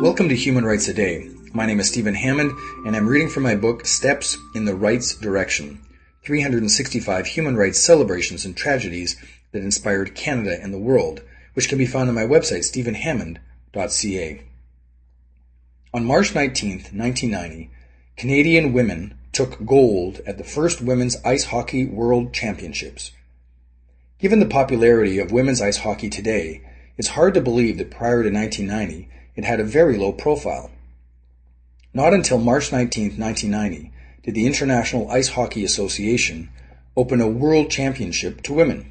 Welcome to Human Rights Today. My name is Stephen Hammond, and I'm reading from my book Steps in the Rights Direction 365 Human Rights Celebrations and Tragedies that Inspired Canada and the World, which can be found on my website, stephenhammond.ca. On March 19, 1990, Canadian women took gold at the first Women's Ice Hockey World Championships. Given the popularity of women's ice hockey today, it's hard to believe that prior to 1990, it had a very low profile. Not until March 19, 1990, did the International Ice Hockey Association open a World Championship to women.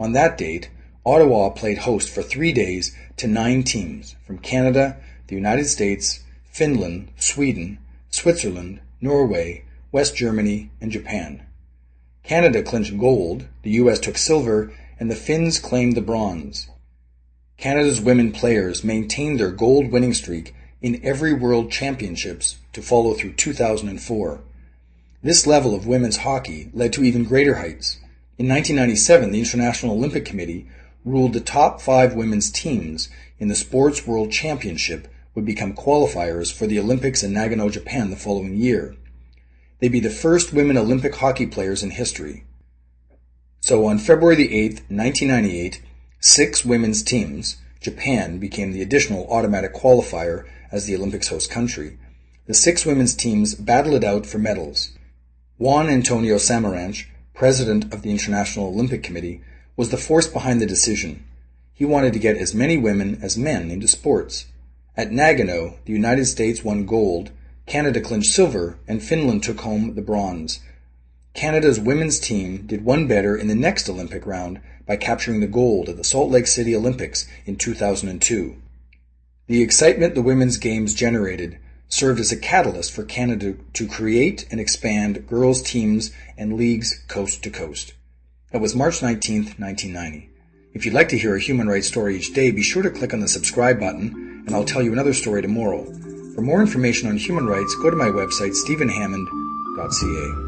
On that date, Ottawa played host for three days to nine teams from Canada, the United States, Finland, Sweden, Switzerland, Norway, West Germany, and Japan. Canada clinched gold, the US took silver, and the Finns claimed the bronze. Canada's women players maintained their gold winning streak in every World Championships to follow through 2004. This level of women's hockey led to even greater heights. In 1997, the International Olympic Committee ruled the top five women's teams in the Sports World Championship would become qualifiers for the Olympics in Nagano, Japan the following year. They'd be the first women Olympic hockey players in history. So on February 8, 1998, six women's teams, Japan became the additional automatic qualifier as the Olympics host country. The six women's teams battled it out for medals. Juan Antonio Samaranch, president of the International Olympic Committee, was the force behind the decision. He wanted to get as many women as men into sports. At Nagano, the United States won gold, Canada clinched silver, and Finland took home the bronze. Canada's women's team did one better in the next Olympic round by capturing the gold at the Salt Lake City Olympics in 2002. The excitement the women's games generated served as a catalyst for Canada to create and expand girls' teams and leagues coast to coast. That was March 19, 1990. If you'd like to hear a human rights story each day, be sure to click on the subscribe button, and I'll tell you another story tomorrow. For more information on human rights, go to my website, stephenhammond.ca.